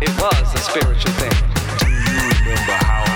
It was a spiritual thing. Do you remember how?